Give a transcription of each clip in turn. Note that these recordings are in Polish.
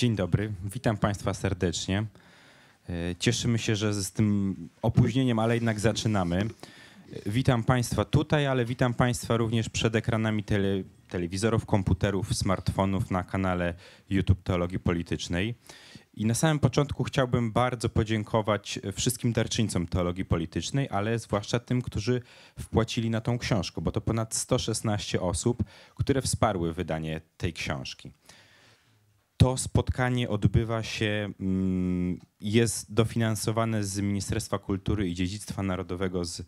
Dzień dobry, witam Państwa serdecznie. E, cieszymy się, że z tym opóźnieniem, ale jednak zaczynamy. E, witam Państwa tutaj, ale witam Państwa również przed ekranami tele, telewizorów, komputerów, smartfonów na kanale YouTube Teologii Politycznej. I na samym początku chciałbym bardzo podziękować wszystkim darczyńcom teologii politycznej, ale zwłaszcza tym, którzy wpłacili na tą książkę, bo to ponad 116 osób, które wsparły wydanie tej książki. To spotkanie odbywa się, mm, jest dofinansowane z Ministerstwa Kultury i Dziedzictwa Narodowego z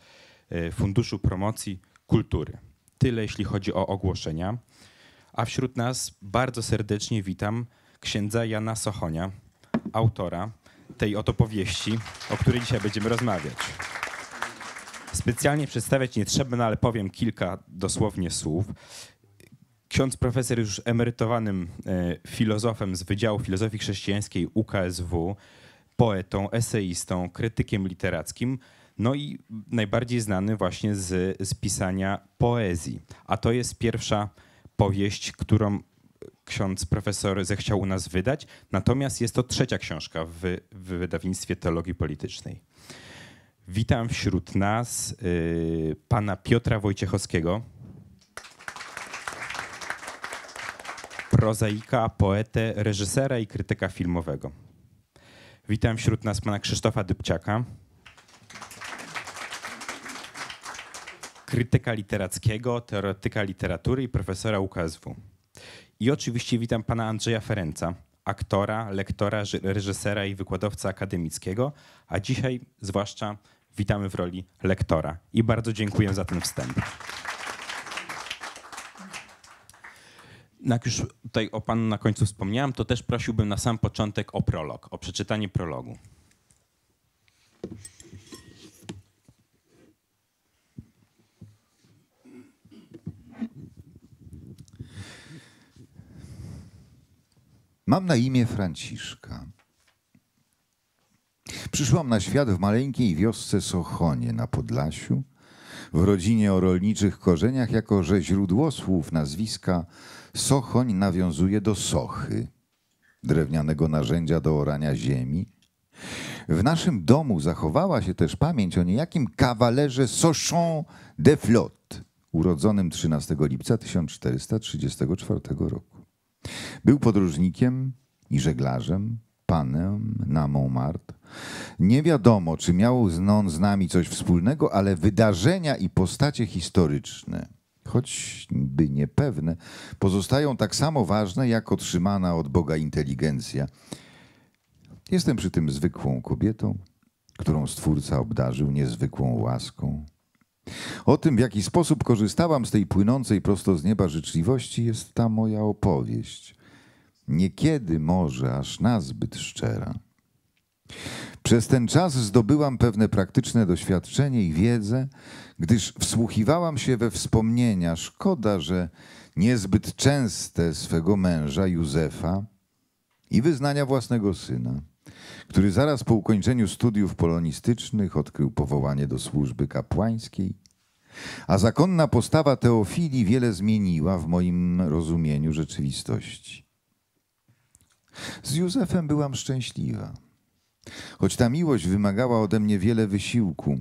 e, Funduszu Promocji Kultury. Tyle jeśli chodzi o ogłoszenia. A wśród nas bardzo serdecznie witam księdza Jana Sochonia, autora tej oto powieści, o której dzisiaj będziemy rozmawiać. Specjalnie przedstawiać nie trzeba, no ale powiem kilka dosłownie słów. Ksiądz profesor już emerytowanym e, filozofem z Wydziału Filozofii Chrześcijańskiej UKSW, poetą, eseistą, krytykiem literackim, no i najbardziej znany właśnie z, z pisania poezji. A to jest pierwsza powieść, którą ksiądz profesor zechciał u nas wydać. Natomiast jest to trzecia książka w, w wydawnictwie teologii politycznej. Witam wśród nas y, pana Piotra Wojciechowskiego, prozaika, poetę, reżysera i krytyka filmowego. Witam wśród nas pana Krzysztofa Dybciaka, krytyka literackiego, teoretyka literatury i profesora UKSW. I oczywiście witam pana Andrzeja Ferenca, aktora, lektora, reżysera i wykładowca akademickiego, a dzisiaj zwłaszcza witamy w roli lektora. I bardzo dziękuję za ten wstęp. Jak już tutaj o panu na końcu wspomniałem, to też prosiłbym na sam początek o prolog, o przeczytanie prologu. Mam na imię Franciszka. Przyszłam na świat w maleńkiej wiosce Sochonie na Podlasiu, w rodzinie o rolniczych korzeniach, jako że źródło słów nazwiska Sochoń nawiązuje do sochy, drewnianego narzędzia do orania ziemi. W naszym domu zachowała się też pamięć o niejakim kawalerze Sochon de Flotte, urodzonym 13 lipca 1434 roku. Był podróżnikiem i żeglarzem, panem na Montmartre. Nie wiadomo, czy miał on z nami coś wspólnego, ale wydarzenia i postacie historyczne, choćby niepewne, pozostają tak samo ważne, jak otrzymana od Boga inteligencja. Jestem przy tym zwykłą kobietą, którą Stwórca obdarzył niezwykłą łaską. O tym, w jaki sposób korzystałam z tej płynącej prosto z nieba życzliwości, jest ta moja opowieść. Niekiedy może aż nazbyt szczera. Przez ten czas zdobyłam pewne praktyczne doświadczenie i wiedzę, gdyż wsłuchiwałam się we wspomnienia. Szkoda, że niezbyt częste swego męża Józefa i wyznania własnego syna który zaraz po ukończeniu studiów polonistycznych odkrył powołanie do służby kapłańskiej, a zakonna postawa Teofilii wiele zmieniła w moim rozumieniu rzeczywistości. Z Józefem byłam szczęśliwa. Choć ta miłość wymagała ode mnie wiele wysiłku,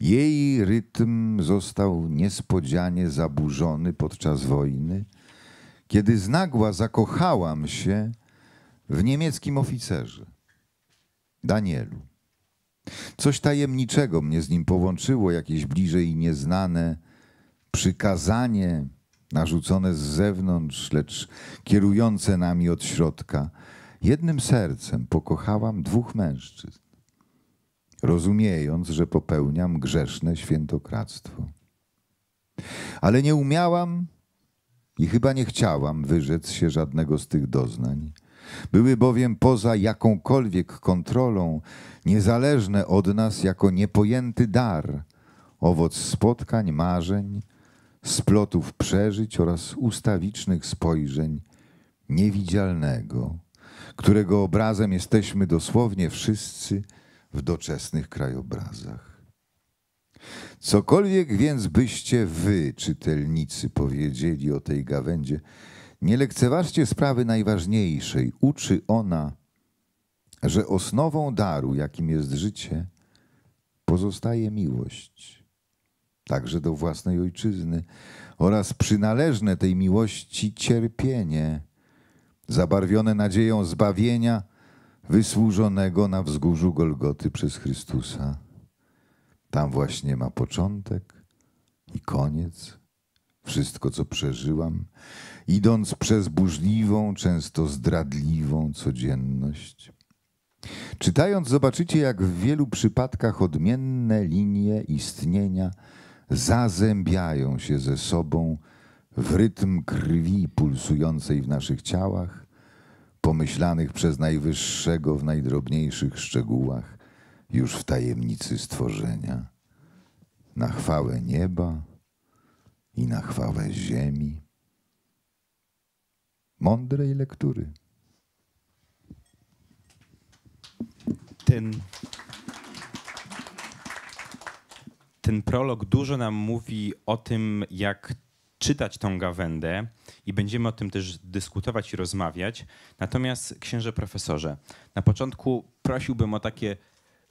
jej rytm został niespodzianie zaburzony podczas wojny, kiedy znagła zakochałam się w niemieckim oficerze. Danielu. Coś tajemniczego mnie z nim połączyło, jakieś bliżej nieznane przykazanie narzucone z zewnątrz, lecz kierujące nami od środka. Jednym sercem pokochałam dwóch mężczyzn, rozumiejąc, że popełniam grzeszne świętokradztwo. Ale nie umiałam i chyba nie chciałam wyrzec się żadnego z tych doznań. Były bowiem poza jakąkolwiek kontrolą, niezależne od nas jako niepojęty dar, owoc spotkań, marzeń, splotów przeżyć oraz ustawicznych spojrzeń niewidzialnego, którego obrazem jesteśmy dosłownie wszyscy w doczesnych krajobrazach. Cokolwiek więc byście wy, czytelnicy, powiedzieli o tej gawędzie, Nie lekceważcie sprawy najważniejszej. Uczy ona, że osnową daru, jakim jest życie, pozostaje miłość, także do własnej ojczyzny, oraz przynależne tej miłości cierpienie, zabarwione nadzieją zbawienia wysłużonego na wzgórzu Golgoty przez Chrystusa. Tam właśnie ma początek i koniec wszystko, co przeżyłam, idąc przez burzliwą, często zdradliwą codzienność. Czytając, zobaczycie, jak w wielu przypadkach odmienne linie istnienia zazębiają się ze sobą w rytm krwi pulsującej w naszych ciałach, pomyślanych przez Najwyższego w najdrobniejszych szczegółach, już w tajemnicy stworzenia, na chwałę nieba i na chwałę ziemi. Mądrej lektury. Ten, ten prolog dużo nam mówi o tym, jak czytać tą gawędę i będziemy o tym też dyskutować i rozmawiać. Natomiast, księże profesorze, na początku prosiłbym o takie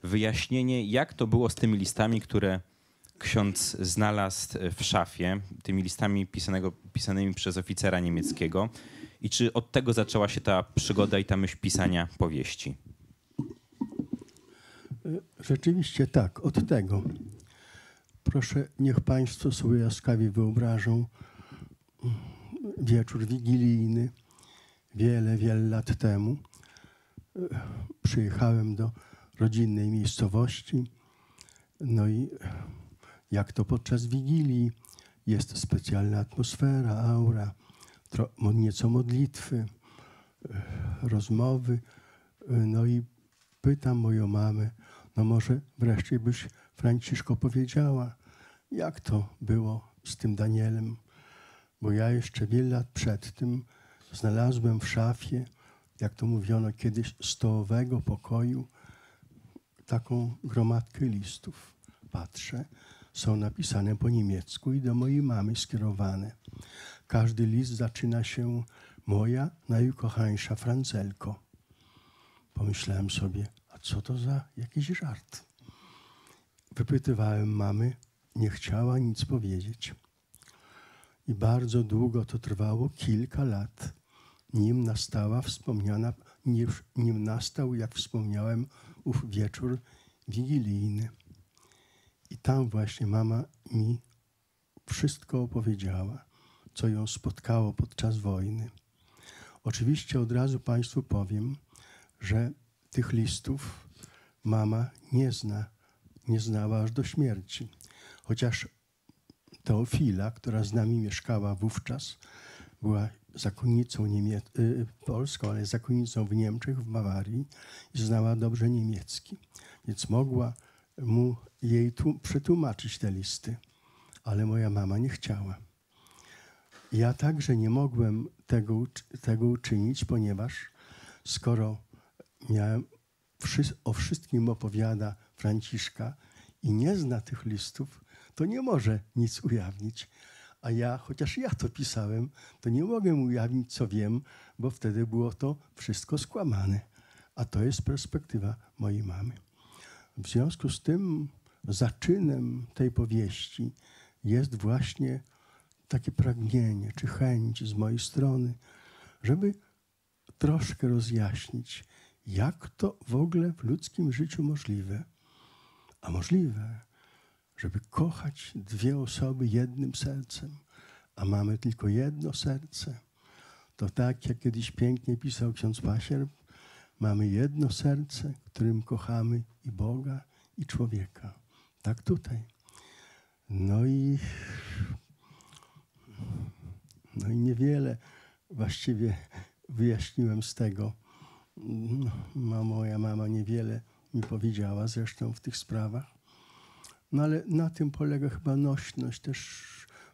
wyjaśnienie, jak to było z tymi listami, które ksiądz znalazł w szafie, tymi listami pisanego, pisanymi przez oficera niemieckiego i czy od tego zaczęła się ta przygoda i ta myśl pisania powieści? Rzeczywiście tak, od tego. Proszę, niech Państwo sobie łaskawie wyobrażą wieczór wigilijny wiele, wiele lat temu. Przyjechałem do rodzinnej miejscowości. No i jak to podczas wigilii jest specjalna atmosfera, aura, nieco modlitwy, rozmowy. No i pytam moją mamę, no może wreszcie byś Franciszko powiedziała, jak to było z tym Danielem, bo ja jeszcze wiele lat przed tym znalazłem w szafie, jak to mówiono kiedyś, stołowego pokoju, taką gromadkę listów. Patrzę, są napisane po niemiecku i do mojej mamy skierowane. Każdy list zaczyna się moja najukochańsza Francelko. Pomyślałem sobie, a co to za jakiś żart? Wypytywałem mamy, nie chciała nic powiedzieć. I bardzo długo to trwało, kilka lat, nim nastała wspomniana, nim nastał, jak wspomniałem, ów wieczór wigilijny. I tam właśnie mama mi wszystko opowiedziała, co ją spotkało podczas wojny. Oczywiście od razu Państwu powiem, że tych listów mama nie zna, nie znała aż do śmierci. Chociaż Teofila, która z nami mieszkała wówczas, była zakonnicą niemie- y, polską, ale zakonnicą w Niemczech, w Bawarii i znała dobrze niemiecki. Więc mogła mu jej tu, przetłumaczyć te listy, ale moja mama nie chciała. Ja także nie mogłem tego, tego uczynić, ponieważ skoro miałem, o wszystkim opowiada Franciszka i nie zna tych listów, to nie może nic ujawnić. A ja, chociaż ja to pisałem, to nie mogę ujawnić, co wiem, bo wtedy było to wszystko skłamane. A to jest perspektywa mojej mamy. W związku z tym zaczynem tej powieści jest właśnie takie pragnienie czy chęć z mojej strony, żeby troszkę rozjaśnić, jak to w ogóle w ludzkim życiu możliwe, a możliwe, żeby kochać dwie osoby jednym sercem, a mamy tylko jedno serce. To tak, jak kiedyś pięknie pisał ksiądz Pasierb, mamy jedno serce, którym kochamy i Boga, i człowieka. Tak tutaj. No i, no i niewiele właściwie wyjaśniłem z tego. No, moja mama niewiele mi powiedziała zresztą w tych sprawach. No ale na tym polega chyba nośność też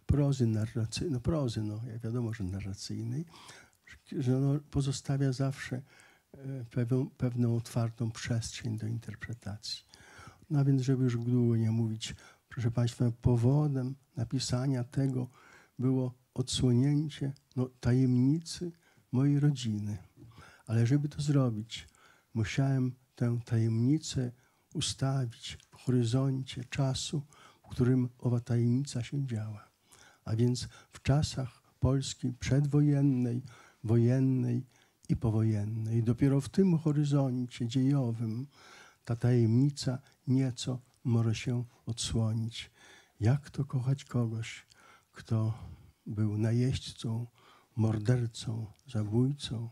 prozy narracyjnej, no prozy, no wiadomo, że narracyjnej, że ono pozostawia zawsze e, pewną, pewną otwartą przestrzeń do interpretacji. No więc, żeby już długo nie mówić, proszę Państwa, powodem napisania tego było odsłonięcie no, tajemnicy mojej rodziny. Ale żeby to zrobić, musiałem tę tajemnicę ustawić w horyzoncie czasu, w którym owa tajemnica się działa. A więc w czasach Polski przedwojennej, wojennej i powojennej. Dopiero w tym horyzoncie dziejowym ta tajemnica nieco może się odsłonić. Jak to kochać kogoś, kto był najeźdźcą, mordercą, zabójcą?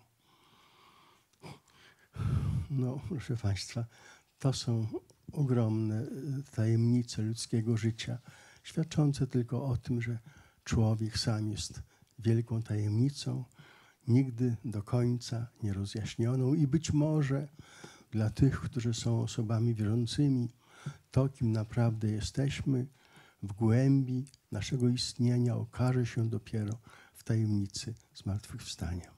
No, proszę Państwa, to są ogromne e, tajemnice ludzkiego życia, świadczące tylko o tym, że człowiek sam jest wielką tajemnicą, nigdy do końca nierozjaśnioną i być może dla tych, którzy są osobami wierzącymi, to, kim naprawdę jesteśmy, w głębi naszego istnienia okaże się dopiero w tajemnicy zmartwychwstania.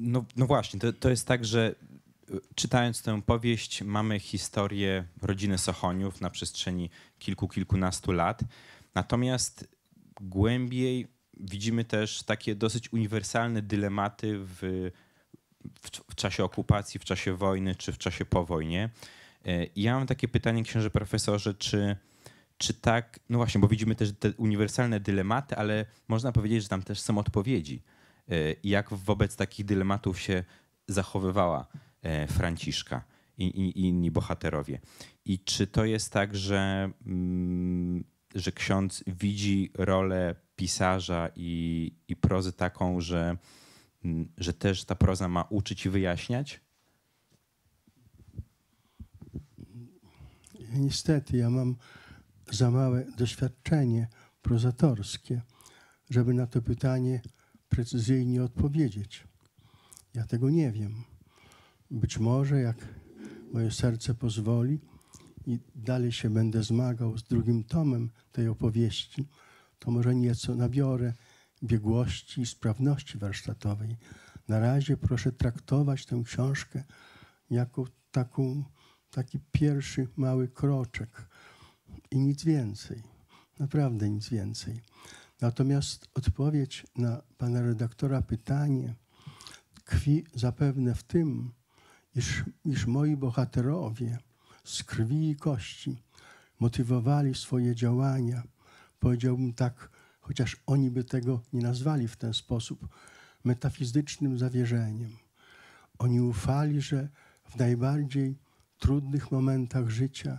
No, no właśnie, to, to jest tak, że y, czytając tę powieść, mamy historię rodziny Sochoniów na przestrzeni kilku, kilkunastu lat. Natomiast głębiej widzimy też takie dosyć uniwersalne dylematy w, w, w czasie okupacji, w czasie wojny czy w czasie po wojnie. Y, I ja mam takie pytanie, księże profesorze, czy, czy tak, no właśnie, bo widzimy też te uniwersalne dylematy, ale można powiedzieć, że tam też są odpowiedzi. Y, Jak wobec takich dylematów się zachowywała e, Franciszka i, i, i inni bohaterowie? I czy to jest tak, że, mm, że ksiądz widzi rolę pisarza i, i prozy taką, że, mm, że też ta proza ma uczyć i wyjaśniać? Niestety, ja mam za małe doświadczenie prozatorskie, żeby na to pytanie precyzyjnie odpowiedzieć. Ja tego nie wiem. Być może, jak moje serce pozwoli i dalej się będę zmagał z drugim tomem tej opowieści, to może nieco nabiorę biegłości i sprawności warsztatowej. Na razie proszę traktować tę książkę jako taką, taki pierwszy mały kroczek i nic więcej. Naprawdę nic więcej. Natomiast odpowiedź na pana redaktora pytanie tkwi zapewne w tym, iż, iż moi bohaterowie z krwi i kości motywowali swoje działania, powiedziałbym tak, chociaż oni by tego nie nazwali w ten sposób, metafizycznym zawierzeniem. Oni ufali, że w najbardziej trudnych momentach życia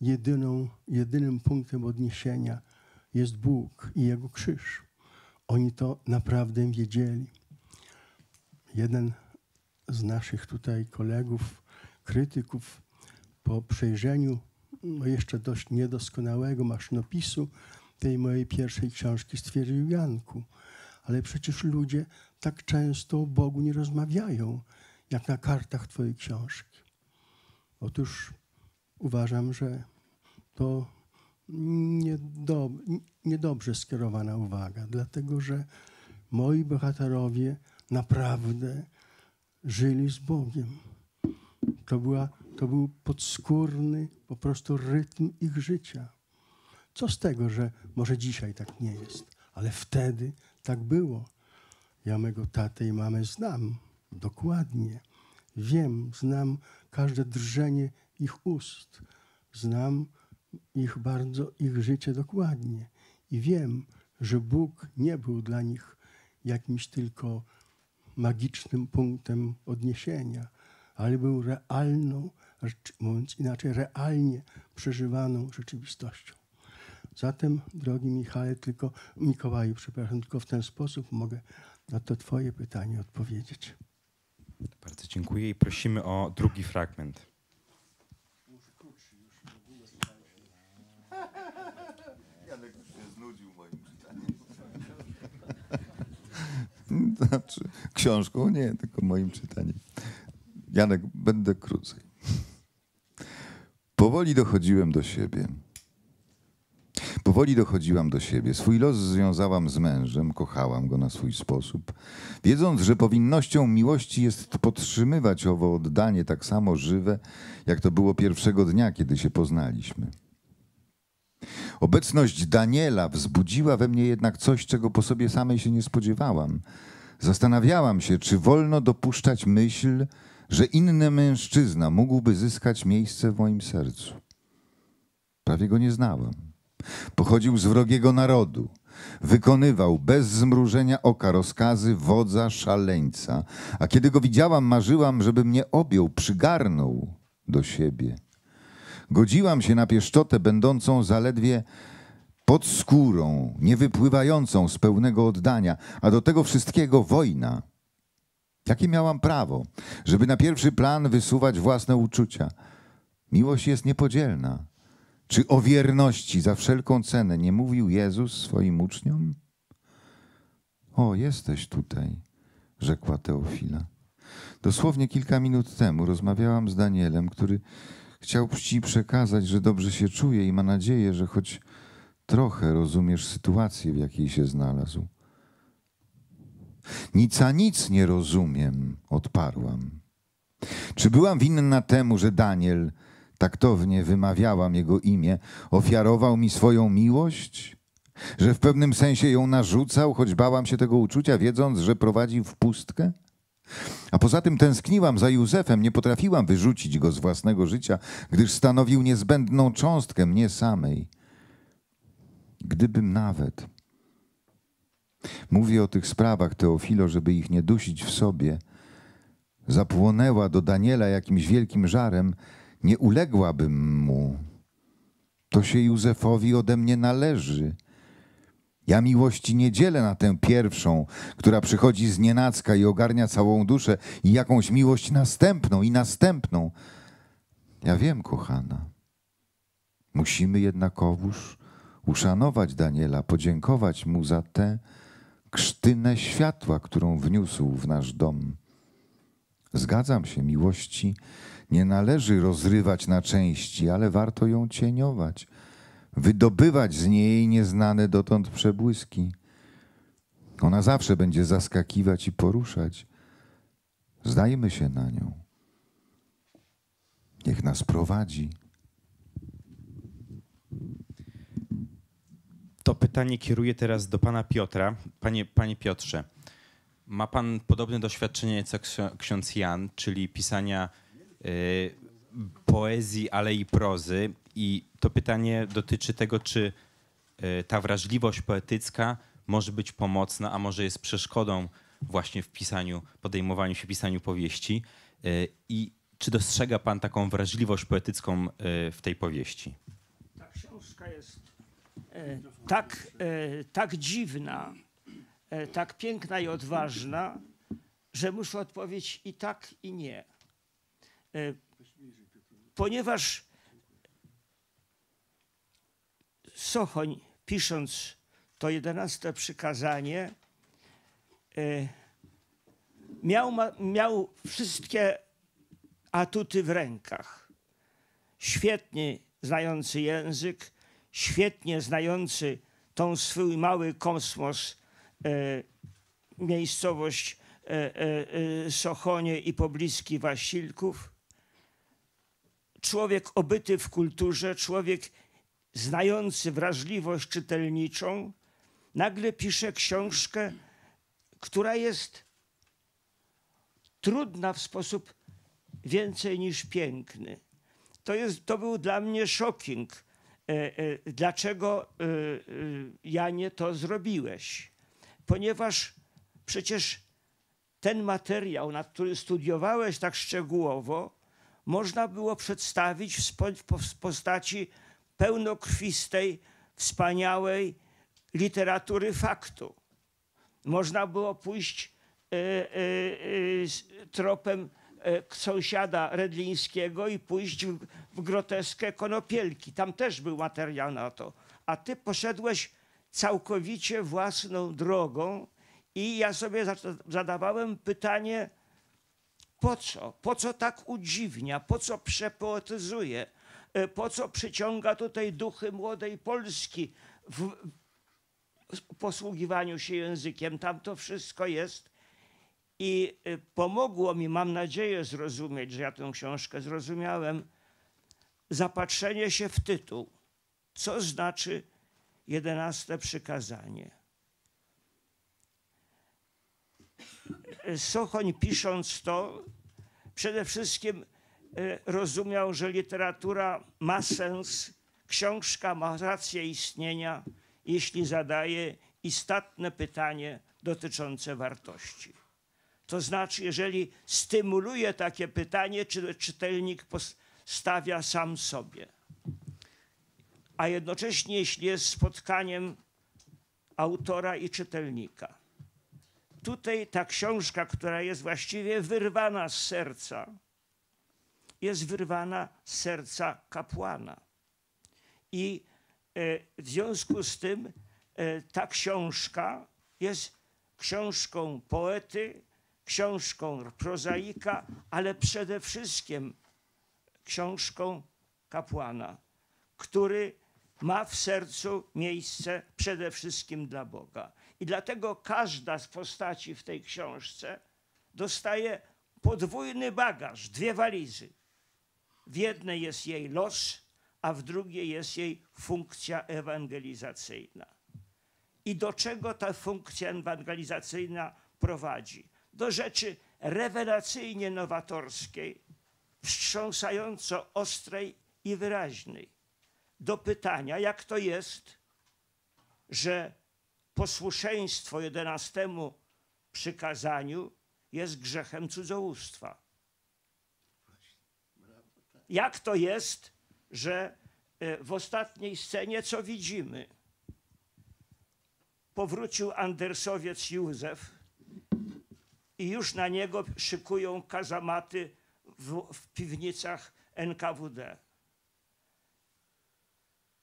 jedyną, jedynym punktem odniesienia jest Bóg i Jego krzyż. Oni to naprawdę wiedzieli. Jeden z naszych tutaj kolegów, krytyków, po przejrzeniu no jeszcze dość niedoskonałego maszynopisu tej mojej pierwszej książki stwierdził Janku, ale przecież ludzie tak często o Bogu nie rozmawiają, jak na kartach twojej książki. Otóż uważam, że to niedob niedobrze skierowana uwaga, dlatego że moi bohaterowie naprawdę żyli z Bogiem. To, była, to był podskórny po prostu rytm ich życia. Co z tego, że może dzisiaj tak nie jest, ale wtedy tak było. Ja mego tatę i mamę znam dokładnie. Wiem, znam każde drżenie ich ust. Znam ich bardzo, ich życie dokładnie. I wiem, że Bóg nie był dla nich jakimś tylko magicznym punktem odniesienia, ale był realną, mówiąc inaczej, realnie przeżywaną rzeczywistością. Zatem, drogi Michale, tylko Mikołaju, przepraszam, tylko w ten sposób mogę na to Twoje pytanie odpowiedzieć. Bardzo dziękuję i prosimy o drugi fragment. Janek już się znudził moim czytaniem. Znaczy, książką nie, tylko moim czytaniem. Janek, będę krócej. Powoli dochodziłem do siebie. Powoli dochodziłam do siebie. Swój los związałam z mężem, kochałam go na swój sposób, wiedząc, że powinnością miłości jest podtrzymywać owo oddanie tak samo żywe, jak to było pierwszego dnia, kiedy się poznaliśmy. Obecność Daniela wzbudziła we mnie jednak coś, czego po sobie samej się nie spodziewałam. Zastanawiałam się, czy wolno dopuszczać myśl, że inny mężczyzna mógłby zyskać miejsce w moim sercu. Prawie go nie znałam. Pochodził z wrogiego narodu. Wykonywał bez zmrużenia oka rozkazy wodza szaleńca, a kiedy go widziałam, marzyłam, żeby mnie objął, przygarnął do siebie. Godziłam się na pieszczotę będącą zaledwie pod skórą, niewypływającą z pełnego oddania, a do tego wszystkiego wojna. Jakie miałam prawo, żeby na pierwszy plan wysuwać własne uczucia? Miłość jest niepodzielna. Czy o wierności za wszelką cenę nie mówił Jezus swoim uczniom? O, jesteś tutaj, rzekła Teofila. Dosłownie kilka minut temu rozmawiałam z Danielem, który chciał ci przekazać, że dobrze się czuje i ma nadzieję, że choć trochę rozumiesz sytuację, w jakiej się znalazł. Nic a nic nie rozumiem, odparłam. Czy byłam winna temu, że Daniel, taktownie wymawiałam jego imię, ofiarował mi swoją miłość? Że w pewnym sensie ją narzucał, choć bałam się tego uczucia, wiedząc, że prowadzi w pustkę? A poza tym tęskniłam za Józefem, nie potrafiłam wyrzucić go z własnego życia, gdyż stanowił niezbędną cząstkę mnie samej. Gdybym nawet. Mówię o tych sprawach, Teofilo, żeby ich nie dusić w sobie. Zapłonęła do Daniela jakimś wielkim żarem, nie uległabym mu. To się Józefowi ode mnie należy. Ja miłości nie dzielę na tę pierwszą, która przychodzi z nienacka i ogarnia całą duszę, i jakąś miłość następną i następną. Ja wiem, kochana. Musimy jednakowoż uszanować Daniela, podziękować mu za tę krztynę światła, którą wniósł w nasz dom. Zgadzam się, miłości nie należy rozrywać na części, ale warto ją cieniować, wydobywać z niej nieznane dotąd przebłyski. Ona zawsze będzie zaskakiwać i poruszać. Zdajmy się na nią. Niech nas prowadzi. To pytanie kieruję teraz do pana Piotra. Panie, panie Piotrze, ma pan podobne doświadczenie co ksiądz Jan, czyli pisania y, poezji, ale i prozy. I to pytanie dotyczy tego, czy y, ta wrażliwość poetycka może być pomocna, a może jest przeszkodą właśnie w pisaniu, podejmowaniu się pisaniu powieści. Y, I czy dostrzega pan taką wrażliwość poetycką y, w tej powieści? Ta książka jest tak, e, tak dziwna, e, tak piękna i odważna, że muszę odpowiedzieć i tak, i nie. E, ponieważ Sochoń, pisząc to jedenaste przykazanie, e, miał, miał wszystkie atuty w rękach świetnie znający język, świetnie znający tą swój mały kosmos, e, miejscowość e, e, Sochonie i pobliski Wasilków. Człowiek obyty w kulturze, człowiek znający wrażliwość czytelniczą, nagle pisze książkę, która jest trudna w sposób więcej niż piękny to, jest, to był dla mnie shocking. E, e, Dlaczego, e, Janie, to zrobiłeś? Ponieważ przecież ten materiał, nad który studiowałeś tak szczegółowo, można było przedstawić w postaci pełnokrwistej, wspaniałej literatury faktu. Można było pójść tropem sąsiada Redlińskiego i pójść w, groteskę Konopielki. Tam też był materiał na to. A ty poszedłeś całkowicie własną drogą i ja sobie za- zadawałem pytanie, po co? Po co tak udziwnia? Po co przepoetyzuje? E, Po co przyciąga tutaj duchy młodej Polski w posługiwaniu się językiem? Tam to wszystko jest. I y, pomogło mi, mam nadzieję, zrozumieć, że ja tę książkę zrozumiałem, zapatrzenie się w tytuł. Co znaczy jedenaste przykazanie? Sochoń pisząc to, przede wszystkim e, rozumiał, że literatura ma sens, książka ma rację istnienia, jeśli zadaje istotne pytanie dotyczące wartości. To znaczy, jeżeli stymuluje takie pytanie, czy czytelnik stawia sam sobie. A jednocześnie, jeśli jest spotkaniem autora i czytelnika. Tutaj ta książka, która jest właściwie wyrwana z serca, jest wyrwana z serca kapłana. I e, w związku z tym e, ta książka jest książką poety, książką prozaika, ale przede wszystkim książką kapłana, który ma w sercu miejsce przede wszystkim dla Boga. I dlatego każda z postaci w tej książce dostaje podwójny bagaż, dwie walizy. W jednej jest jej los, a w drugiej jest jej funkcja ewangelizacyjna. I do czego ta funkcja ewangelizacyjna prowadzi? Do rzeczy rewelacyjnie nowatorskiej, wstrząsająco ostrej i wyraźnej. Do pytania, jak to jest, że posłuszeństwo jedenastemu przykazaniu jest grzechem cudzołóstwa. Jak to jest, że e, w ostatniej scenie co widzimy? Powrócił Andersowiec Józef i już na niego szykują kazamaty w, w piwnicach NKWD.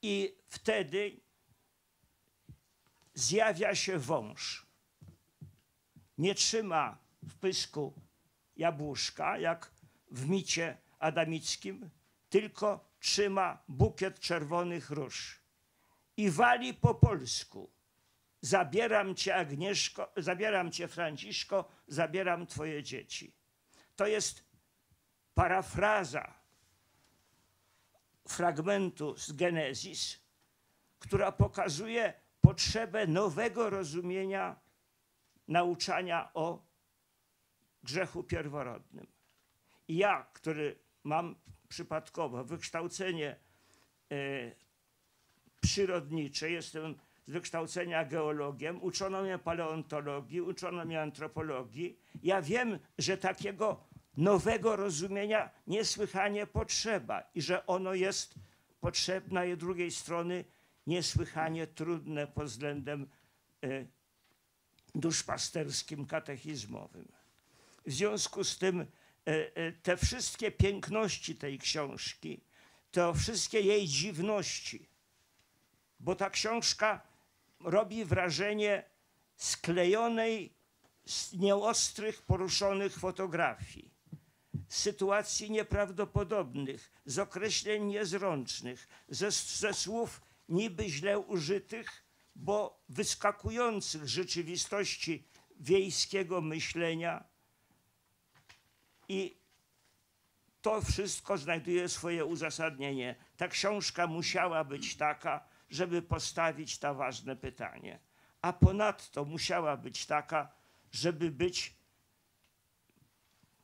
I wtedy zjawia się wąż. Nie trzyma w pysku jabłuszka, jak w micie adamickim, tylko trzyma bukiet czerwonych róż i wali po polsku. Zabieram cię, Agnieszko, zabieram cię, Franciszko, zabieram twoje dzieci. To jest parafraza fragmentu z Genezis, która pokazuje potrzebę nowego rozumienia nauczania o grzechu pierworodnym. I ja, który mam przypadkowo wykształcenie e, przyrodnicze, jestem z wykształcenia geologiem, uczono mnie paleontologii, uczono mnie antropologii. Ja wiem, że takiego nowego rozumienia niesłychanie potrzeba i że ono jest potrzebne, i drugiej strony niesłychanie trudne pod względem e, duszpasterskim, katechizmowym. W związku z tym e, e, te wszystkie piękności tej książki, te wszystkie jej dziwności, bo ta książka robi wrażenie sklejonej z nieostrych, poruszonych fotografii, sytuacji nieprawdopodobnych, z określeń niezręcznych, ze, ze słów niby źle użytych, bo wyskakujących z rzeczywistości wiejskiego myślenia i to wszystko znajduje swoje uzasadnienie. Ta książka musiała być taka, żeby postawić to ważne pytanie. A ponadto musiała być taka, żeby być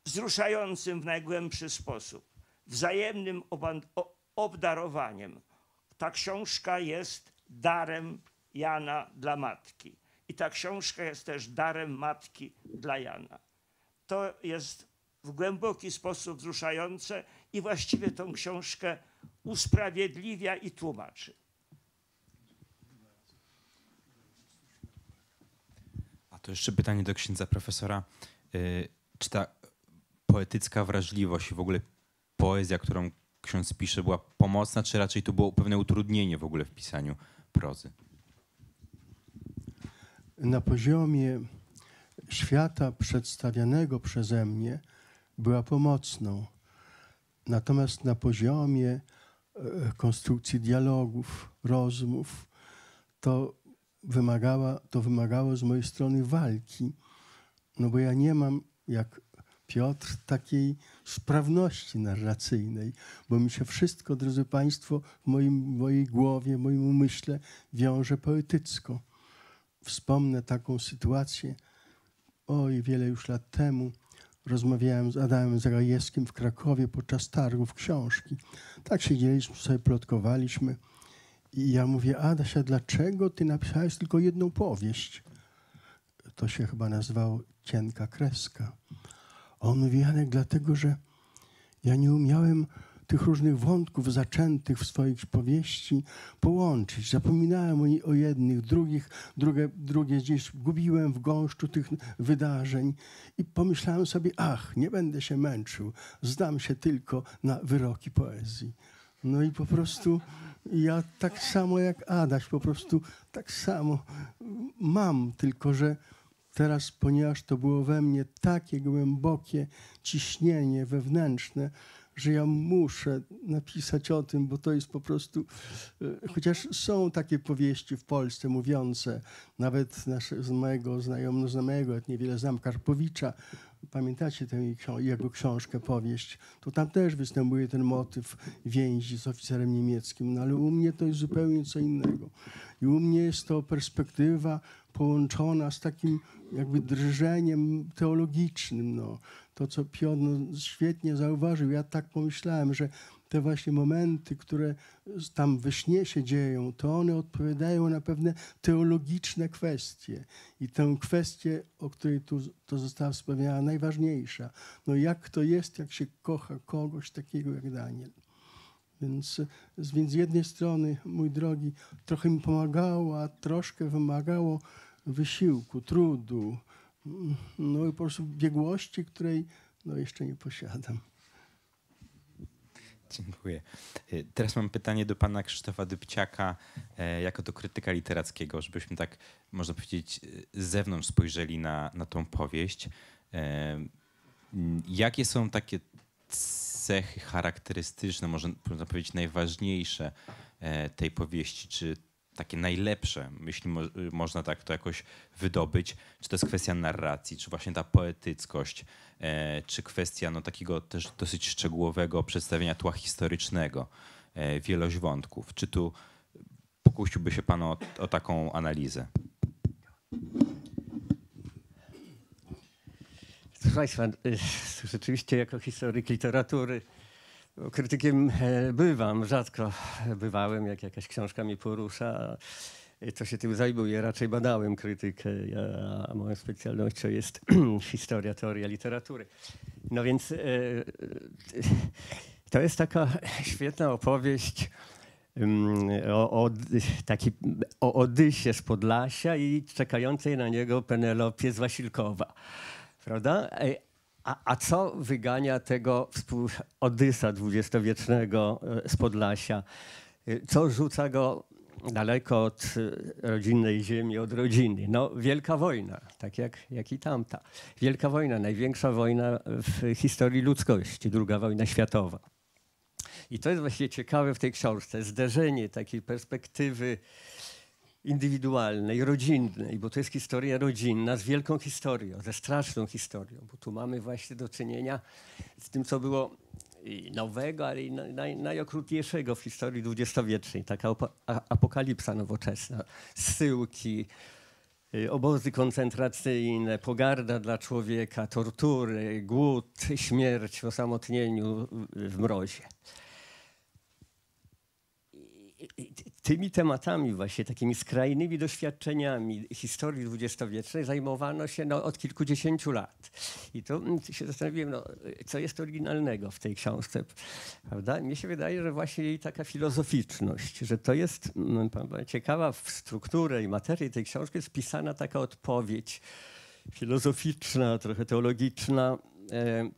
wzruszającym w najgłębszy sposób, wzajemnym obdarowaniem, ta książka jest darem Jana dla matki. I ta książka jest też darem matki dla Jana. To jest w głęboki sposób wzruszające i właściwie tą książkę usprawiedliwia i tłumaczy. To jeszcze pytanie do księdza profesora. Y, czy ta poetycka wrażliwość, w ogóle poezja, którą ksiądz pisze, była pomocna, czy raczej to było pewne utrudnienie w ogóle w pisaniu prozy? Na poziomie świata przedstawianego przeze mnie była pomocną. Natomiast na poziomie e, konstrukcji dialogów, rozmów, to, wymagała, to wymagało z mojej strony walki. No bo ja nie mam, jak Piotr takiej sprawności narracyjnej, bo mi się wszystko, drodzy Państwo, w moim, mojej głowie, w moim umyśle wiąże poetycko. Wspomnę taką sytuację, oj, wiele już lat temu, rozmawiałem z Adamem Zagajewskim w Krakowie podczas targów książki. Tak siedzieliśmy sobie, plotkowaliśmy i ja mówię, Adasia, dlaczego ty napisałeś tylko jedną powieść? To się chyba nazywało Cienka Kreska. A on mówi, Janek, dlatego, że ja nie umiałem tych różnych wątków zaczętych w swoich powieści połączyć. Zapominałem o, o jednych, drugich, drugie, drugie gdzieś gubiłem w gąszczu tych wydarzeń i pomyślałem sobie, ach, nie będę się męczył, zdam się tylko na wyroki poezji. No i po prostu ja tak samo jak Adaś, po prostu tak samo mam, tylko że teraz, ponieważ to było we mnie takie głębokie ciśnienie wewnętrzne, że ja muszę napisać o tym, bo to jest po prostu. e, Chociaż są takie powieści w Polsce mówiące, nawet z mojego znajomego, znajomego, jak niewiele znam, Karpowicza, pamiętacie tę jego książkę, powieść, to tam też występuje ten motyw więzi z oficerem niemieckim, no ale u mnie to jest zupełnie co innego. I u mnie jest to perspektywa połączona z takim jakby drżeniem teologicznym. No. To, co Piotr no, świetnie zauważył, ja tak pomyślałem, że te właśnie momenty, które tam we śnie się dzieją, to one odpowiadają na pewne teologiczne kwestie. I tę kwestię, o której tu to została wspomniana, najważniejsza. No jak to jest, jak się kocha kogoś takiego jak Daniel. Więc, więc z jednej strony, mój drogi, trochę mi pomagało, a troszkę wymagało wysiłku, trudu, no i po prostu biegłości, której no, jeszcze nie posiadam. Dziękuję. Y, Teraz mam pytanie do pana Krzysztofa Dybciaka, e, jako do krytyka literackiego, żebyśmy tak, można powiedzieć, y, z zewnątrz spojrzeli na, na tą powieść. Jakie są takie cechy charakterystyczne, można powiedzieć najważniejsze tej powieści, czy takie najlepsze, jeśli mo- można tak to jakoś wydobyć, czy to jest kwestia narracji, czy właśnie ta poetyckość, e, czy kwestia no, takiego też dosyć szczegółowego przedstawienia tła historycznego, e, wielość wątków. Czy tu pokusiłby się pan o, o taką analizę? Proszę Państwa, y, rzeczywiście jako historyk literatury krytykiem e, bywam, rzadko bywałem, jak jakaś książka mnie porusza, to się tym zajmuję. Raczej badałem krytykę, a moją specjalnością jest historia, teoria literatury. No więc e, e, to jest taka świetna opowieść ym, o, o, taki, o Odysie z Podlasia i czekającej na niego Penelopie z Wasilkowa. Prawda? A, a co wygania tego Odysa dwudziestowiecznego e, z Podlasia? E, Co rzuca go daleko od e, rodzinnej ziemi, od rodziny? No, wielka wojna, tak jak, jak i tamta. Wielka wojna, największa wojna w historii ludzkości, druga wojna światowa. I to jest właśnie ciekawe w tej książce, zderzenie takiej perspektywy indywidualnej, rodzinnej, bo to jest historia rodzinna z wielką historią, ze straszną historią, bo tu mamy właśnie do czynienia z tym, co było nowego, ale i naj, naj, najokrutniejszego w historii dwudziestowiecznej. Taka apokalipsa nowoczesna, zsyłki, y, obozy koncentracyjne, pogarda dla człowieka, tortury, głód, śmierć w osamotnieniu w mrozie. I- i- tymi tematami właśnie, takimi skrajnymi doświadczeniami historii dwudziestowiecznej zajmowano się no, od kilkudziesięciu lat. I to mm, się zastanowiłem, no, co jest oryginalnego w tej książce. Prawda? Mnie się wydaje, że właśnie jej taka filozoficzność, że to jest pa- ciekawa w strukturę i materię tej książki jest wpisana taka odpowiedź filozoficzna, trochę teologiczna. E,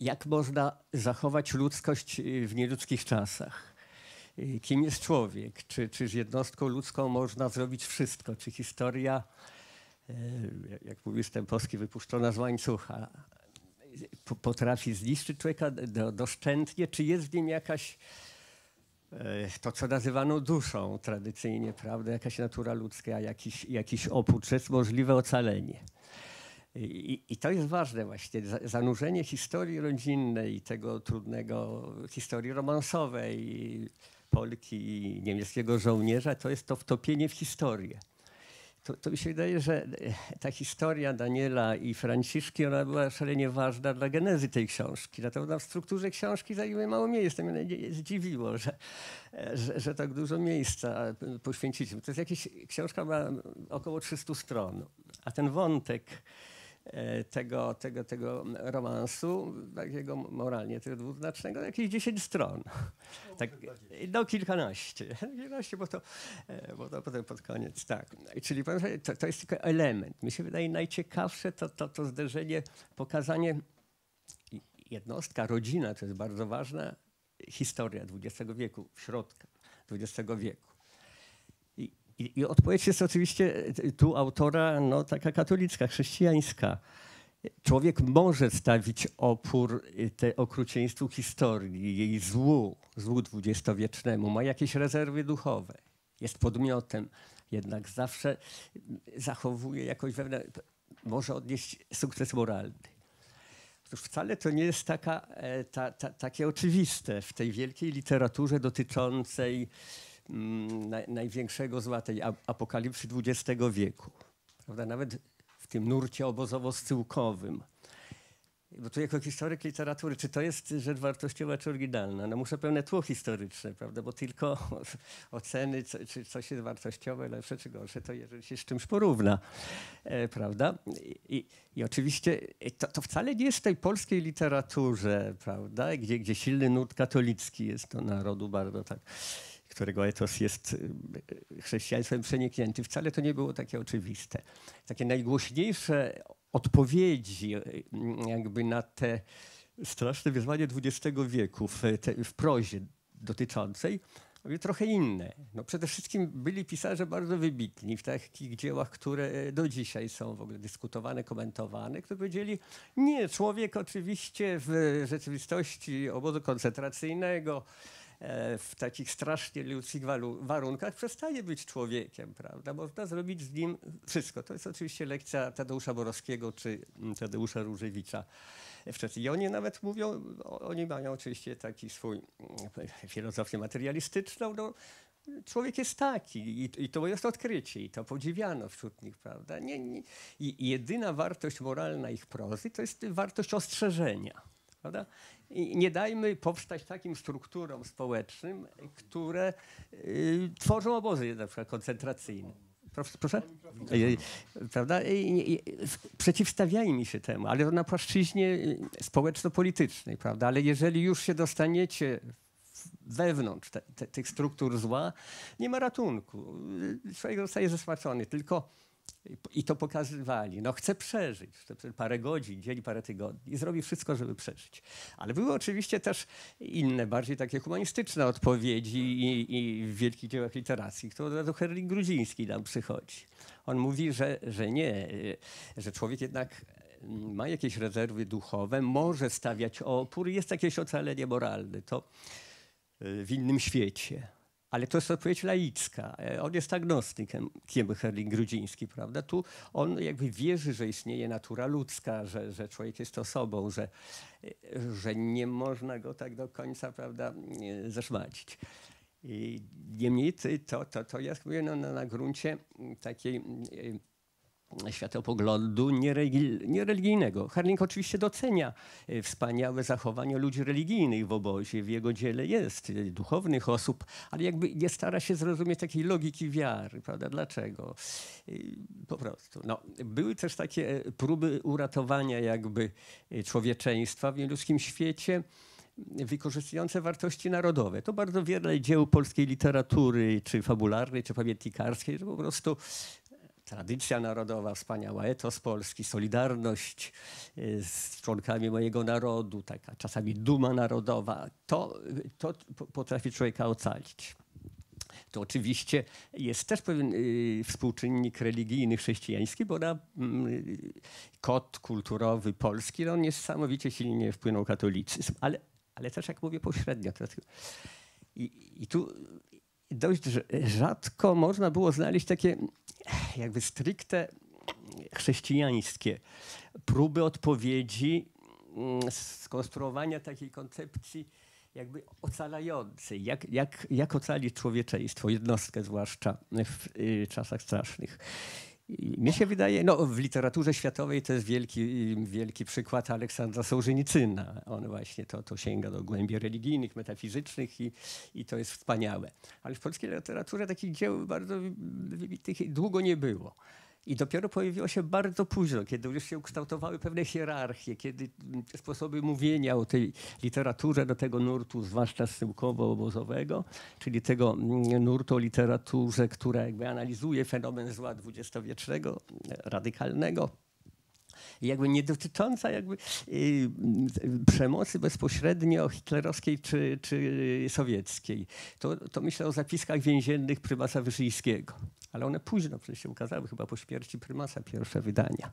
jak można zachować ludzkość w nieludzkich czasach? Y, Kim jest człowiek? Czy, czy z jednostką ludzką można zrobić wszystko? Czy historia, y, jak- mówi Stępowski, wypuszczona z łańcucha, po- potrafi zniszczyć człowieka do, doszczętnie? Czy jest w nim jakaś y, to, co nazywano duszą tradycyjnie, prawda? Jakaś natura ludzka, jakiś, jakiś opór, czy jest możliwe ocalenie? I, I, to jest ważne właśnie, zanurzenie historii rodzinnej, tego trudnego, historii romansowej Polki i niemieckiego żołnierza, to jest to wtopienie w historię to, to mi się wydaje, że e, ta historia Daniela i Franciszki, ona była szalenie ważna dla genezy tej książki. Natomiast w strukturze książki zajmuje mało miejsca. Mnie zdziwiło, że, e, że, że, tak dużo miejsca poświęciliśmy. To jest jakieś, książka ma około 300 stron, a ten wątek tego, tego, tego romansu, takiego moralnie tego dwuznacznego, jakieś 10 stron. Tak, do kilkanaście. kilkanaście bo, to, e, bo to potem pod koniec, tak. Czyli to, to jest tylko element. Mi się wydaje najciekawsze to, to, to zderzenie, pokazanie jednostka, rodzina, to jest bardzo ważna historia XX wieku, środka XX wieku i, I, odpowiedź jest oczywiście e, tu autora no, taka katolicka, chrześcijańska. Człowiek może stawić opór e, te okrucieństwu historii, jej złu, złu dwudziestowiecznemu, ma jakieś rezerwy duchowe, jest podmiotem, jednak zawsze zachowuje jakoś wewnętrznie, może odnieść sukces moralny. Otóż wcale to nie jest taka, e, ta, ta, takie oczywiste w tej wielkiej literaturze dotyczącej Mm, największego zła tej apokalipsy XX wieku. Prawda? Nawet w tym nurcie obozowo-schyłkowym. Bo tu jako historyk literatury, czy to jest rzecz wartościowa, czy oryginalna? No muszę pełne tło historyczne, prawda? Bo tylko oceny, co, czy coś jest wartościowe, lepsze czy gorsze, to jeżeli się z czymś porówna, e, prawda? I, I, oczywiście to, to, wcale nie jest w tej polskiej literaturze, prawda? Gdzie, gdzie silny nurt katolicki jest to narodu bardzo tak którego etos jest y, chrześcijaństwem przeniknięty, wcale to nie było takie oczywiste. Takie najgłośniejsze odpowiedzi y, jakby na te straszne wyzwanie XX wieku w, te, w prozie dotyczącej trochę inne. No przede wszystkim byli pisarze bardzo wybitni w takich dziełach, które do dzisiaj są w ogóle dyskutowane, komentowane, którzy powiedzieli, nie, człowiek oczywiście w rzeczywistości obozu koncentracyjnego, w takich strasznie ludzkich warunkach przestaje być człowiekiem, prawda? Można zrobić z nim wszystko. To jest oczywiście lekcja Tadeusza Borowskiego czy Tadeusza Różewicza wcześniej. I oni nawet mówią, oni mają oczywiście taki swój mm, filozofię materialistyczną, no, człowiek jest taki i, i, to jest odkrycie i to podziwiano wśród nich, prawda? Nie, nie. I jedyna wartość moralna ich prozy to jest wartość ostrzeżenia. Prawda? I nie dajmy powstać takim strukturom społecznym, które y, tworzą obozy na przykład koncentracyjne. Proszę? Prawda? I, i, przeciwstawiajmy się temu, ale na płaszczyźnie y, społeczno-politycznej, prawda? Ale jeżeli już się dostaniecie wewnątrz te, te, tych struktur zła, nie ma ratunku. Człowiek zostaje zesmaczony. Tylko i to pokazywali. No chce przeżyć. Parę godzin, dzień, parę tygodni. I zrobi wszystko, żeby przeżyć. Ale były oczywiście też inne, bardziej takie humanistyczne odpowiedzi i, i w wielkich dziełach literacji, które od razu Herling Grudziński nam przychodzi. On mówi, że, że nie, że człowiek jednak ma jakieś rezerwy duchowe, może stawiać opór jest jakieś ocalenie moralne. To w innym świecie ale to jest odpowiedź laicka. E, on jest agnostykiem, Herling Grudziński, prawda? Tu on jakby wierzy, że istnieje natura ludzka, że, że człowiek jest osobą, że, że nie można go tak do końca, prawda, zeszmacić. Niemniej to, to, to jest no, na, na gruncie takiej światopoglądu niereligijnego. Herling oczywiście docenia e, wspaniałe zachowanie ludzi religijnych w obozie. W jego dziele jest e, duchownych osób, ale jakby nie stara się zrozumieć takiej logiki wiary. Prawda? Dlaczego? E, po prostu. No, były też takie próby uratowania jakby człowieczeństwa w nieludzkim świecie wykorzystujące wartości narodowe. To bardzo wiele dzieł polskiej literatury, czy fabularnej, czy pamiętnikarskiej, że po prostu tradycja narodowa wspaniała, etos polski, solidarność y, z członkami mojego narodu, taka czasami duma narodowa, to, to potrafi człowieka ocalić. To oczywiście jest też pewien y, współczynnik religijny chrześcijański, bo na y, kod kulturowy polski no, niesamowicie silnie wpłynął katolicyzm, ale, ale też, jak mówię, pośrednio. I, i tu dość rzadko można było znaleźć takie jakby stricte chrześcijańskie, próby odpowiedzi, mm, skonstruowania takiej koncepcji jakby ocalającej, jak, jak, jak ocalić człowieczeństwo, jednostkę zwłaszcza w y, czasach strasznych. Mnie się wydaje, no w literaturze światowej to jest wielki, wielki przykład Aleksandra Sołżenicyna. On właśnie to, to sięga do głębi religijnych, metafizycznych i, i to jest wspaniałe. Ale w polskiej literaturze takich dzieł bardzo długo nie było. I dopiero pojawiło się bardzo późno, kiedy już się ukształtowały pewne hierarchie, kiedy mm, sposoby mówienia o tej literaturze do tego nurtu, zwłaszcza syłkowo-obozowego, czyli tego mm, nurtu o literaturze, która jakby analizuje fenomen zła dwudziestowiecznego, radykalnego, i jakby nie dotycząca jakby y, przemocy bezpośrednio hitlerowskiej czy, czy sowieckiej. To, to myślę o zapiskach więziennych prymasa Wyszyńskiego. Ale one późno przecież się ukazały, chyba po śmierci prymasa, pierwsze wydania,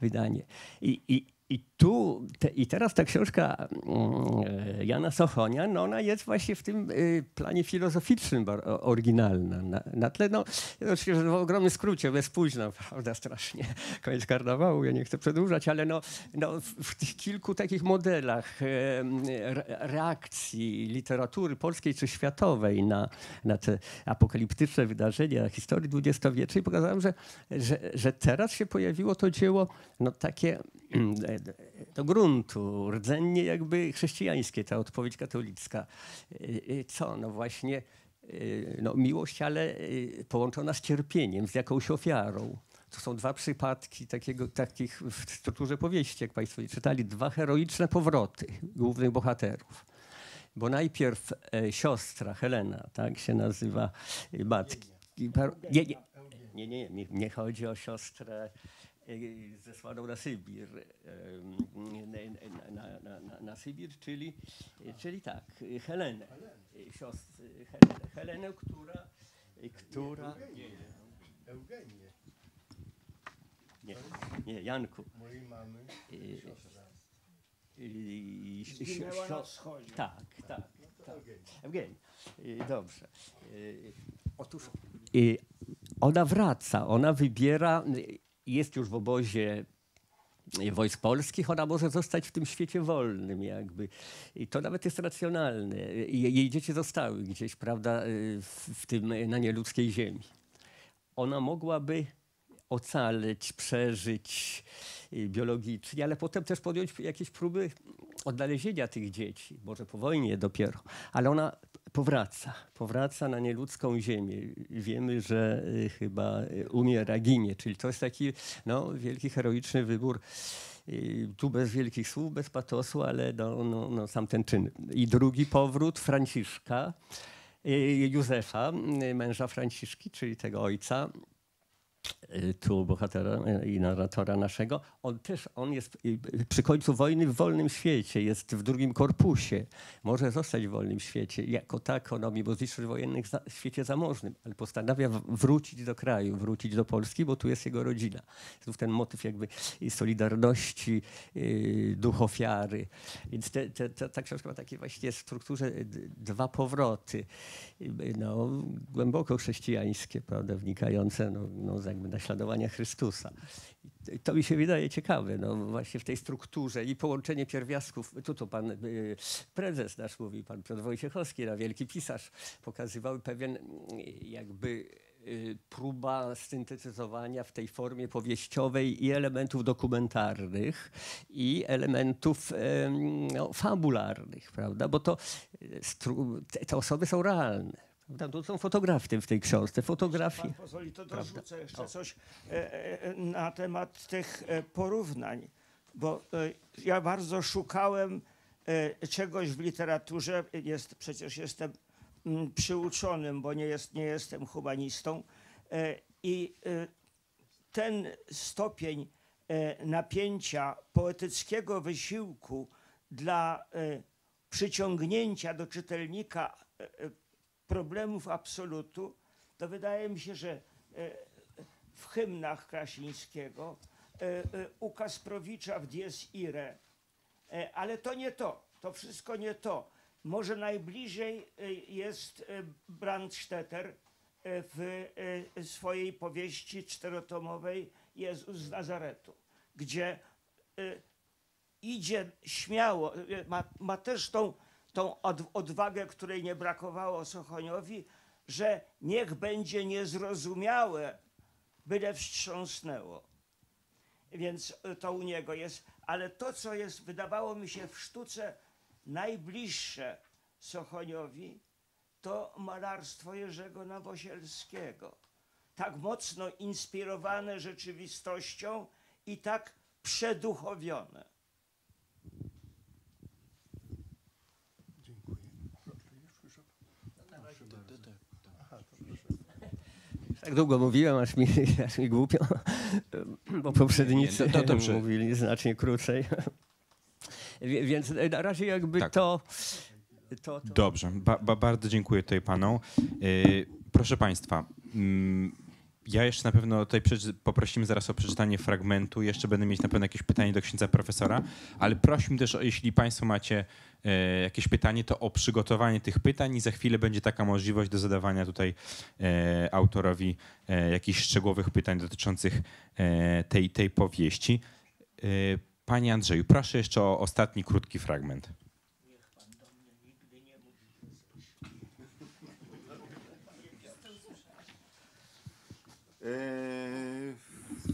wydanie. I, i, i tu, te, i teraz ta książka mm, Jana Sochonia, no ona jest właśnie w tym y, planie filozoficznym oryginalna. Na, na tle, no oczywiście w ogromnym skrócie, bez późno, prawda, strasznie. Koniec karnawału, ja nie chcę przedłużać, ale no, no w, tych kilku takich modelach re, reakcji literatury polskiej czy światowej na, na te apokaliptyczne wydarzenia historii dwudziestowiecznej pokazałem, że, że, że teraz się pojawiło to dzieło no takie do gruntu, rdzennie jakby chrześcijańskie, ta odpowiedź katolicka. Y, Co? No właśnie y, no miłość, ale połączona z cierpieniem, z jakąś ofiarą. To są dwa przypadki takiego, takich w strukturze powieści, jak Państwo czytali, dwa heroiczne powroty głównych bohaterów. Bo najpierw e, siostra Helena, tak się nazywa e, matki. Nie, nie, nie, nie, nie, nie chodzi o siostrę e, zesłaną na Sybir, na, na, na, na, na Sybir, czyli, czyli tak, Helenę, siostr, Helenę, Helenę która, która, Eugenię, nie, nie, Janku, mojej mamy. I- i- Zginęła na wschodzie. Tak, tak. tak. Eugenii. Y, Dobrze. Otóż ona wraca, ona wybiera, jest już w obozie wojsk polskich, ona może zostać w tym świecie wolnym jakby. I to nawet jest racjonalne. Jej dzieci zostały gdzieś, prawda, y, w, w tym, na nieludzkiej ziemi. Ona mogłaby ocaleć, przeżyć y, biologicznie, ale potem też podjąć jakieś próby odnalezienia tych dzieci, może po wojnie dopiero, ale ona powraca, powraca na nieludzką ziemię. Wiemy, że y, chyba y, umiera, ginie, czyli to jest taki no, wielki, heroiczny wybór. Y, Tu bez wielkich słów, bez patosu, ale no, no, no, sam ten czyn. I drugi powrót Franciszka, Józefa, męża Franciszki, czyli tego ojca, tu bohatera y, i narratora naszego, on też, on jest y, przy końcu wojny w wolnym świecie, jest w drugim korpusie, może zostać w wolnym świecie, jako tako, no mimo zniszczeń wojennych za, w świecie zamożnym, ale postanawia wrócić do kraju, wrócić do Polski, bo tu jest jego rodzina. Znów ten motyw jakby solidarności, y, duch ofiary. Więc te, te, ta, ta książka ma takie właśnie strukturze dwa powroty, y, no, głęboko chrześcijańskie, prawda, wnikające no, no, jakby naśladowania Chrystusa. I to mi się wydaje ciekawe, no właśnie w tej strukturze i połączenie pierwiastków. Tu to pan y, prezes nasz mówi, pan Piotr Wojciechowski, na wielki pisarz, pokazywał pewien y, jakby y, próba syntetyzowania w tej formie powieściowej i elementów dokumentarnych, i elementów em, no, fabularnych, prawda? Bo to y, te osoby są realne. Prawda? To są fotografie w tej książce. Fotografie. Pan pozwoli, to Prawda. dorzucę jeszcze coś e, e, na temat tych e, porównań, bo ja bardzo szukałem czegoś w literaturze. Jest, przecież jestem mm, przyuczonym, bo nie, jest, nie jestem humanistą. I ten stopień napięcia poetyckiego wysiłku dla przyciągnięcia do czytelnika problemów absolutu, to wydaje mi się, że e, w hymnach Krasińskiego, e, e, u Kasprowicza w Dies Irae, ale to nie to, to wszystko nie to. Może najbliżej jest Brandstetter w swojej powieści czterotomowej Jezus z Nazaretu, gdzie idzie śmiało, ma, ma też tą, tą od, odwagę, której nie brakowało Sochoniowi, że niech będzie niezrozumiałe, byle wstrząsnęło. Więc y, to u niego jest. Ale to, co jest, wydawało mi się w sztuce najbliższe Sochoniowi, to malarstwo Jerzego Nowosielskiego. Tak mocno inspirowane rzeczywistością i tak przeduchowione. Dziękuję. Tak długo mówiłem, aż mi, aż mi głupio, bo poprzednicy Nie, no to dobrze. mówili znacznie krócej. Więc na razie jakby Tak. to, to, to... Dobrze, ba, ba, bardzo dziękuję tutaj panom. Yy, proszę państwa, mm, ja jeszcze na pewno tutaj poprosimy zaraz o przeczytanie fragmentu. Jeszcze będę mieć na pewno jakieś pytanie do księdza profesora, ale prosimy też, jeśli państwo macie e, jakieś pytanie, to o przygotowanie tych pytań i za chwilę będzie taka możliwość do zadawania tutaj e, autorowi e, jakichś szczegółowych pytań dotyczących tej, tej powieści. Panie Andrzeju, proszę jeszcze o ostatni krótki fragment.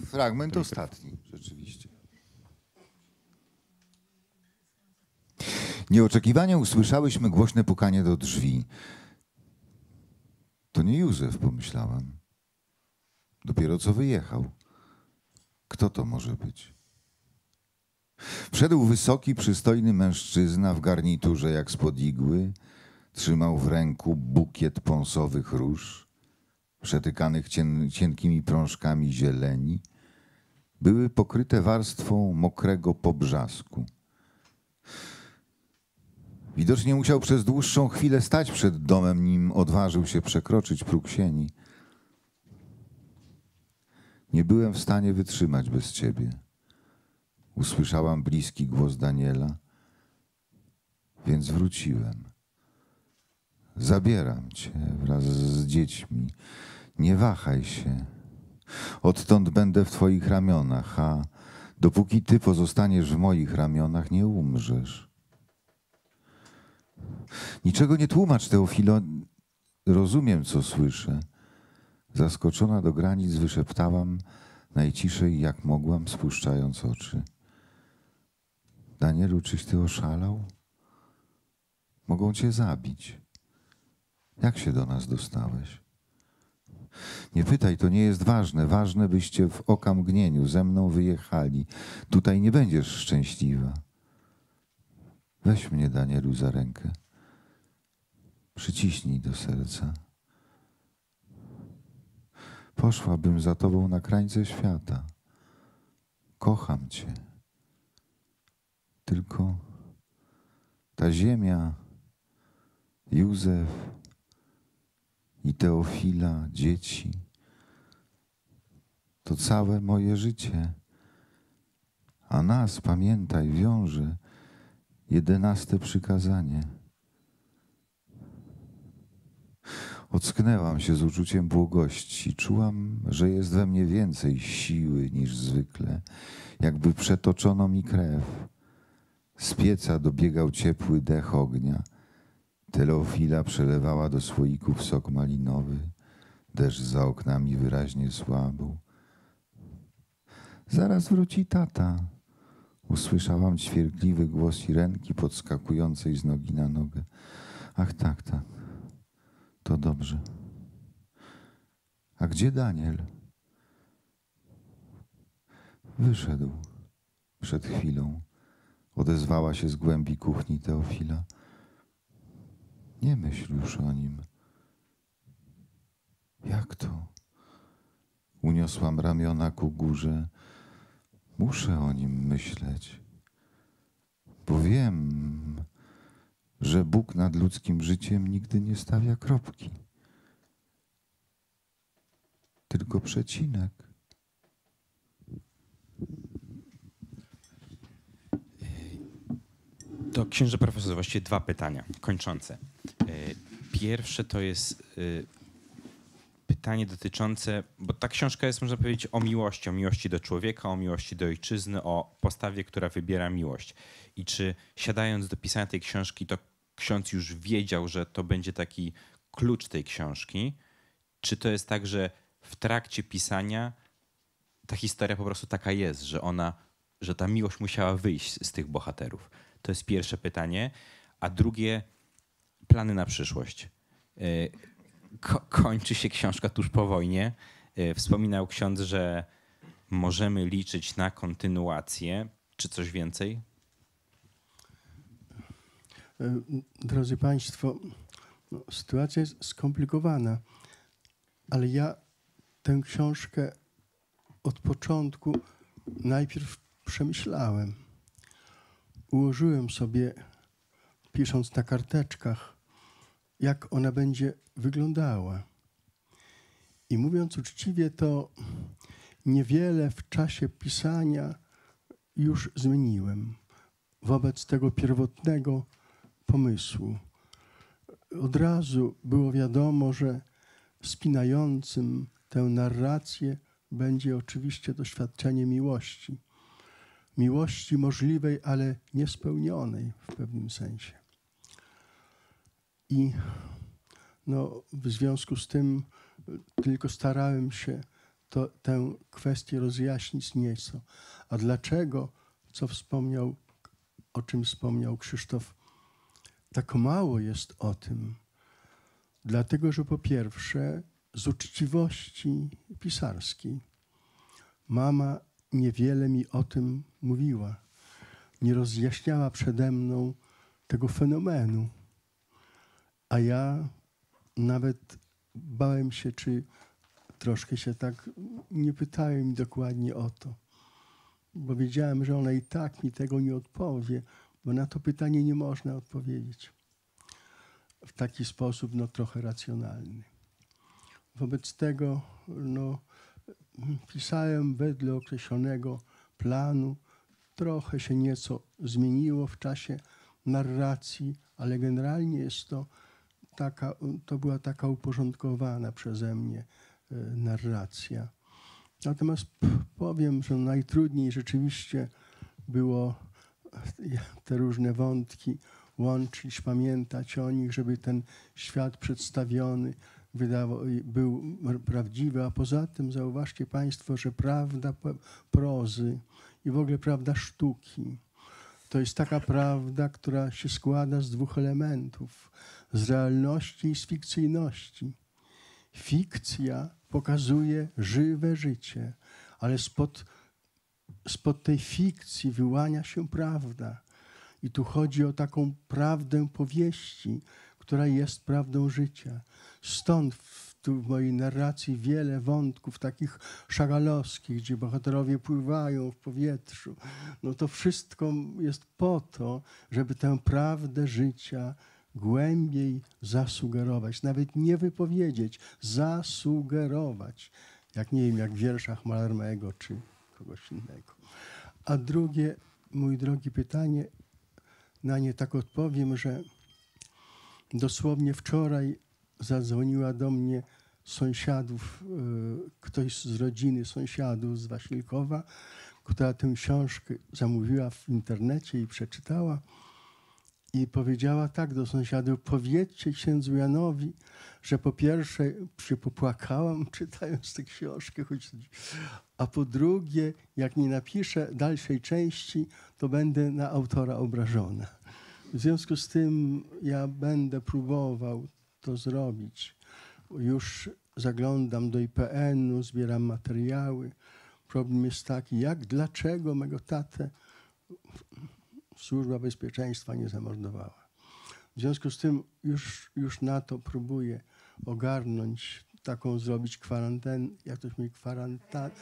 Fragment ostatni, rzeczywiście. Nieoczekiwanie usłyszałyśmy głośne pukanie do drzwi. To nie Józef, pomyślałem. Dopiero co wyjechał. Kto to może być? Wszedł wysoki, przystojny mężczyzna w garniturze jak spod igły. Trzymał w ręku bukiet pąsowych róż przetykanych cien, cienkimi prążkami zieleni, były pokryte warstwą mokrego pobrzasku. Widocznie musiał przez dłuższą chwilę stać przed domem, nim odważył się przekroczyć próg sieni. Nie byłem w stanie wytrzymać bez ciebie. Usłyszałam bliski głos Daniela, więc wróciłem. Zabieram cię wraz z dziećmi. Nie wahaj się. Odtąd będę w twoich ramionach, a dopóki ty pozostaniesz w moich ramionach, nie umrzesz. Niczego nie tłumacz, Teofilo. Rozumiem, co słyszę. Zaskoczona do granic wyszeptałam najciszej, jak mogłam, spuszczając oczy. Danielu, czyś ty oszalał? Mogą cię zabić. Jak się do nas dostałeś? Nie pytaj, to nie jest ważne. Ważne, byście w okamgnieniu ze mną wyjechali. Tutaj nie będziesz szczęśliwa. Weź mnie, Danielu, za rękę. Przyciśnij do serca. Poszłabym za tobą na krańce świata. Kocham cię. Tylko ta ziemia, Józef, i Teofila, dzieci. To całe moje życie. A nas, pamiętaj, wiąże jedenaste przykazanie. Ocknęłam się z uczuciem błogości. Czułam, że jest we mnie więcej siły niż zwykle, jakby przetoczono mi krew. Z pieca dobiegał ciepły dech ognia. Teofila przelewała do słoików sok malinowy. Deszcz za oknami wyraźnie słabł. Zaraz wróci tata. Usłyszałam ćwierkliwy głos Irenki podskakującej z nogi na nogę. Ach tak, tak. To dobrze. A gdzie Daniel? Wyszedł przed chwilą. Odezwała się z głębi kuchni Teofila. Nie myśl już o nim. Jak to? Uniosłam ramiona ku górze. Muszę o nim myśleć, bo wiem, że Bóg nad ludzkim życiem nigdy nie stawia kropki, tylko przecinek. To księże profesor, właściwie dwa pytania kończące. E, Pierwsze to jest e, py- pytanie dotyczące, bo ta książka jest, można powiedzieć, o miłości, o miłości do człowieka, o miłości do ojczyzny, o postawie, która wybiera miłość. I czy siadając do pisania tej książki, to ksiądz już wiedział, że to będzie taki klucz tej książki? Czy to jest tak, że w trakcie pisania ta historia po prostu taka jest, że ona, że ta miłość musiała wyjść z tych bohaterów? To jest pierwsze pytanie. A drugie, plany na przyszłość. Y, Ko kończy się książka tuż po wojnie. Y, Wspominał ksiądz, że możemy liczyć na kontynuację. Czy coś więcej? E, Drodzy Państwo, no, sytuacja jest skomplikowana, ale ja tę książkę od początku najpierw przemyślałem. Ułożyłem sobie, pisząc na karteczkach, jak ona będzie wyglądała. I mówiąc uczciwie, to niewiele w czasie pisania już zmieniłem wobec tego pierwotnego pomysłu. Od razu było wiadomo, że spinającym tę narrację będzie oczywiście doświadczenie miłości. Miłości możliwej, ale niespełnionej w pewnym sensie. I no, w związku z tym y, tylko starałem się to, tę kwestię rozjaśnić nieco. A dlaczego, co wspomniał, o czym wspomniał Krzysztof, tak mało jest o tym? Dlatego, że po pierwsze, z uczciwości pisarskiej, mama niewiele mi o tym mówiła. Nie rozjaśniała przede mną tego fenomenu. A ja nawet bałem się, czy troszkę się tak nie pytałem dokładnie o to, bo wiedziałem, że ona i tak mi tego nie odpowie, bo na to pytanie nie można odpowiedzieć w taki sposób, no trochę racjonalny. Wobec tego, no, pisałem wedle określonego planu. Trochę się nieco zmieniło w czasie narracji, ale generalnie jest to taka, to była taka uporządkowana przeze mnie e, narracja. Natomiast powiem, że najtrudniej rzeczywiście było e, te różne wątki łączyć, pamiętać o nich, żeby ten świat przedstawiony wydawał, był prawdziwy. A poza tym zauważcie Państwo, że prawda prozy i w ogóle prawda sztuki to jest taka prawda, która się składa z dwóch elementów: z realności i z fikcyjności. Fikcja pokazuje żywe życie, ale spod, spod tej fikcji wyłania się prawda. I tu chodzi o taką prawdę powieści, która jest prawdą życia. Stąd w, tu w mojej narracji wiele wątków takich szagalowskich, gdzie bohaterowie pływają w powietrzu. No to wszystko jest po to, żeby tę prawdę życia głębiej zasugerować, nawet nie wypowiedzieć, zasugerować. Jak nie wiem, jak w wierszach Malarmego czy kogoś innego. A drugie, mój drogi pytanie, na nie tak odpowiem, że dosłownie wczoraj zadzwoniła do mnie sąsiadów, y, ktoś z rodziny sąsiadów z Wasilkowa, która tę książkę zamówiła w internecie i przeczytała. I powiedziała tak do sąsiadów: Powiedzcie księdzu Janowi, że po pierwsze się popłakałam czytając tę książkę, choć, a po drugie, jak nie napiszę dalszej części, to będę na autora obrażona. W związku z tym ja będę próbował to zrobić. Już zaglądam do IPN-u, zbieram materiały. Problem jest taki, jak, dlaczego mego tatę Służba Bezpieczeństwa nie zamordowała. W związku z tym już, już na to próbuję ogarnąć, taką zrobić kwarantannę, jak toś mówi, kwarantannę,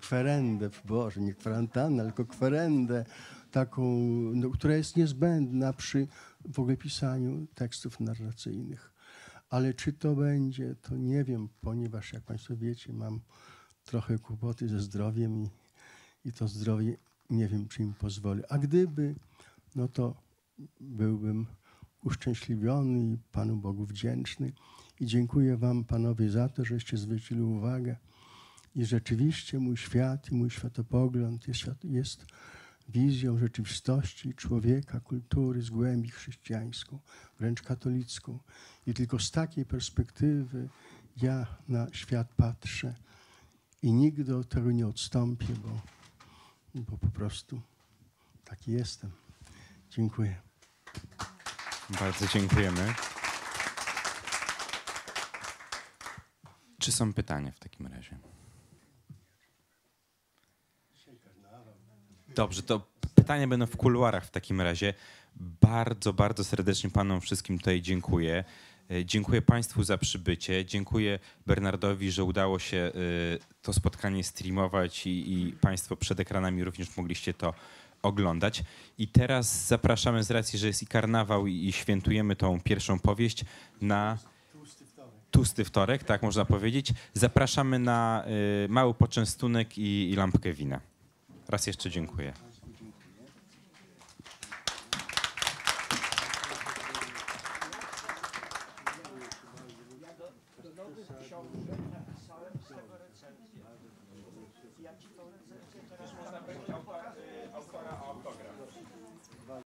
kwerendę, Boże, nie kwarantannę, tylko kwerendę, taką, no, która jest niezbędna przy w ogóle pisaniu tekstów narracyjnych. Ale czy to będzie, to nie wiem, ponieważ jak Państwo wiecie, mam trochę kłopoty ze zdrowiem i, i to zdrowie nie wiem, czy im pozwolę. A gdyby, no to byłbym uszczęśliwiony i Panu Bogu wdzięczny I dziękuję wam, panowie, za to, żeście zwrócili uwagę. I rzeczywiście mój świat i mój światopogląd jest, jest wizją rzeczywistości człowieka, kultury z głębi chrześcijańską, wręcz katolicką. I tylko z takiej perspektywy ja na świat patrzę i nigdy od tego nie odstąpię, bo, bo po prostu taki jestem. Dziękuję. Bardzo dziękujemy. Czy są pytania w takim razie? Dobrze, to pytania będą w kuluarach w takim razie. Bardzo, bardzo serdecznie panom wszystkim tutaj dziękuję. E, Dziękuję Państwu za przybycie. Dziękuję Bernardowi, że udało się e, to spotkanie streamować i, i Państwo przed ekranami również mogliście to oglądać. I teraz zapraszamy z racji, że jest i karnawał i, i świętujemy tą pierwszą powieść na tłusty wtorek, tak można powiedzieć. Zapraszamy na y, mały poczęstunek i, i lampkę wina. Raz jeszcze dziękuję.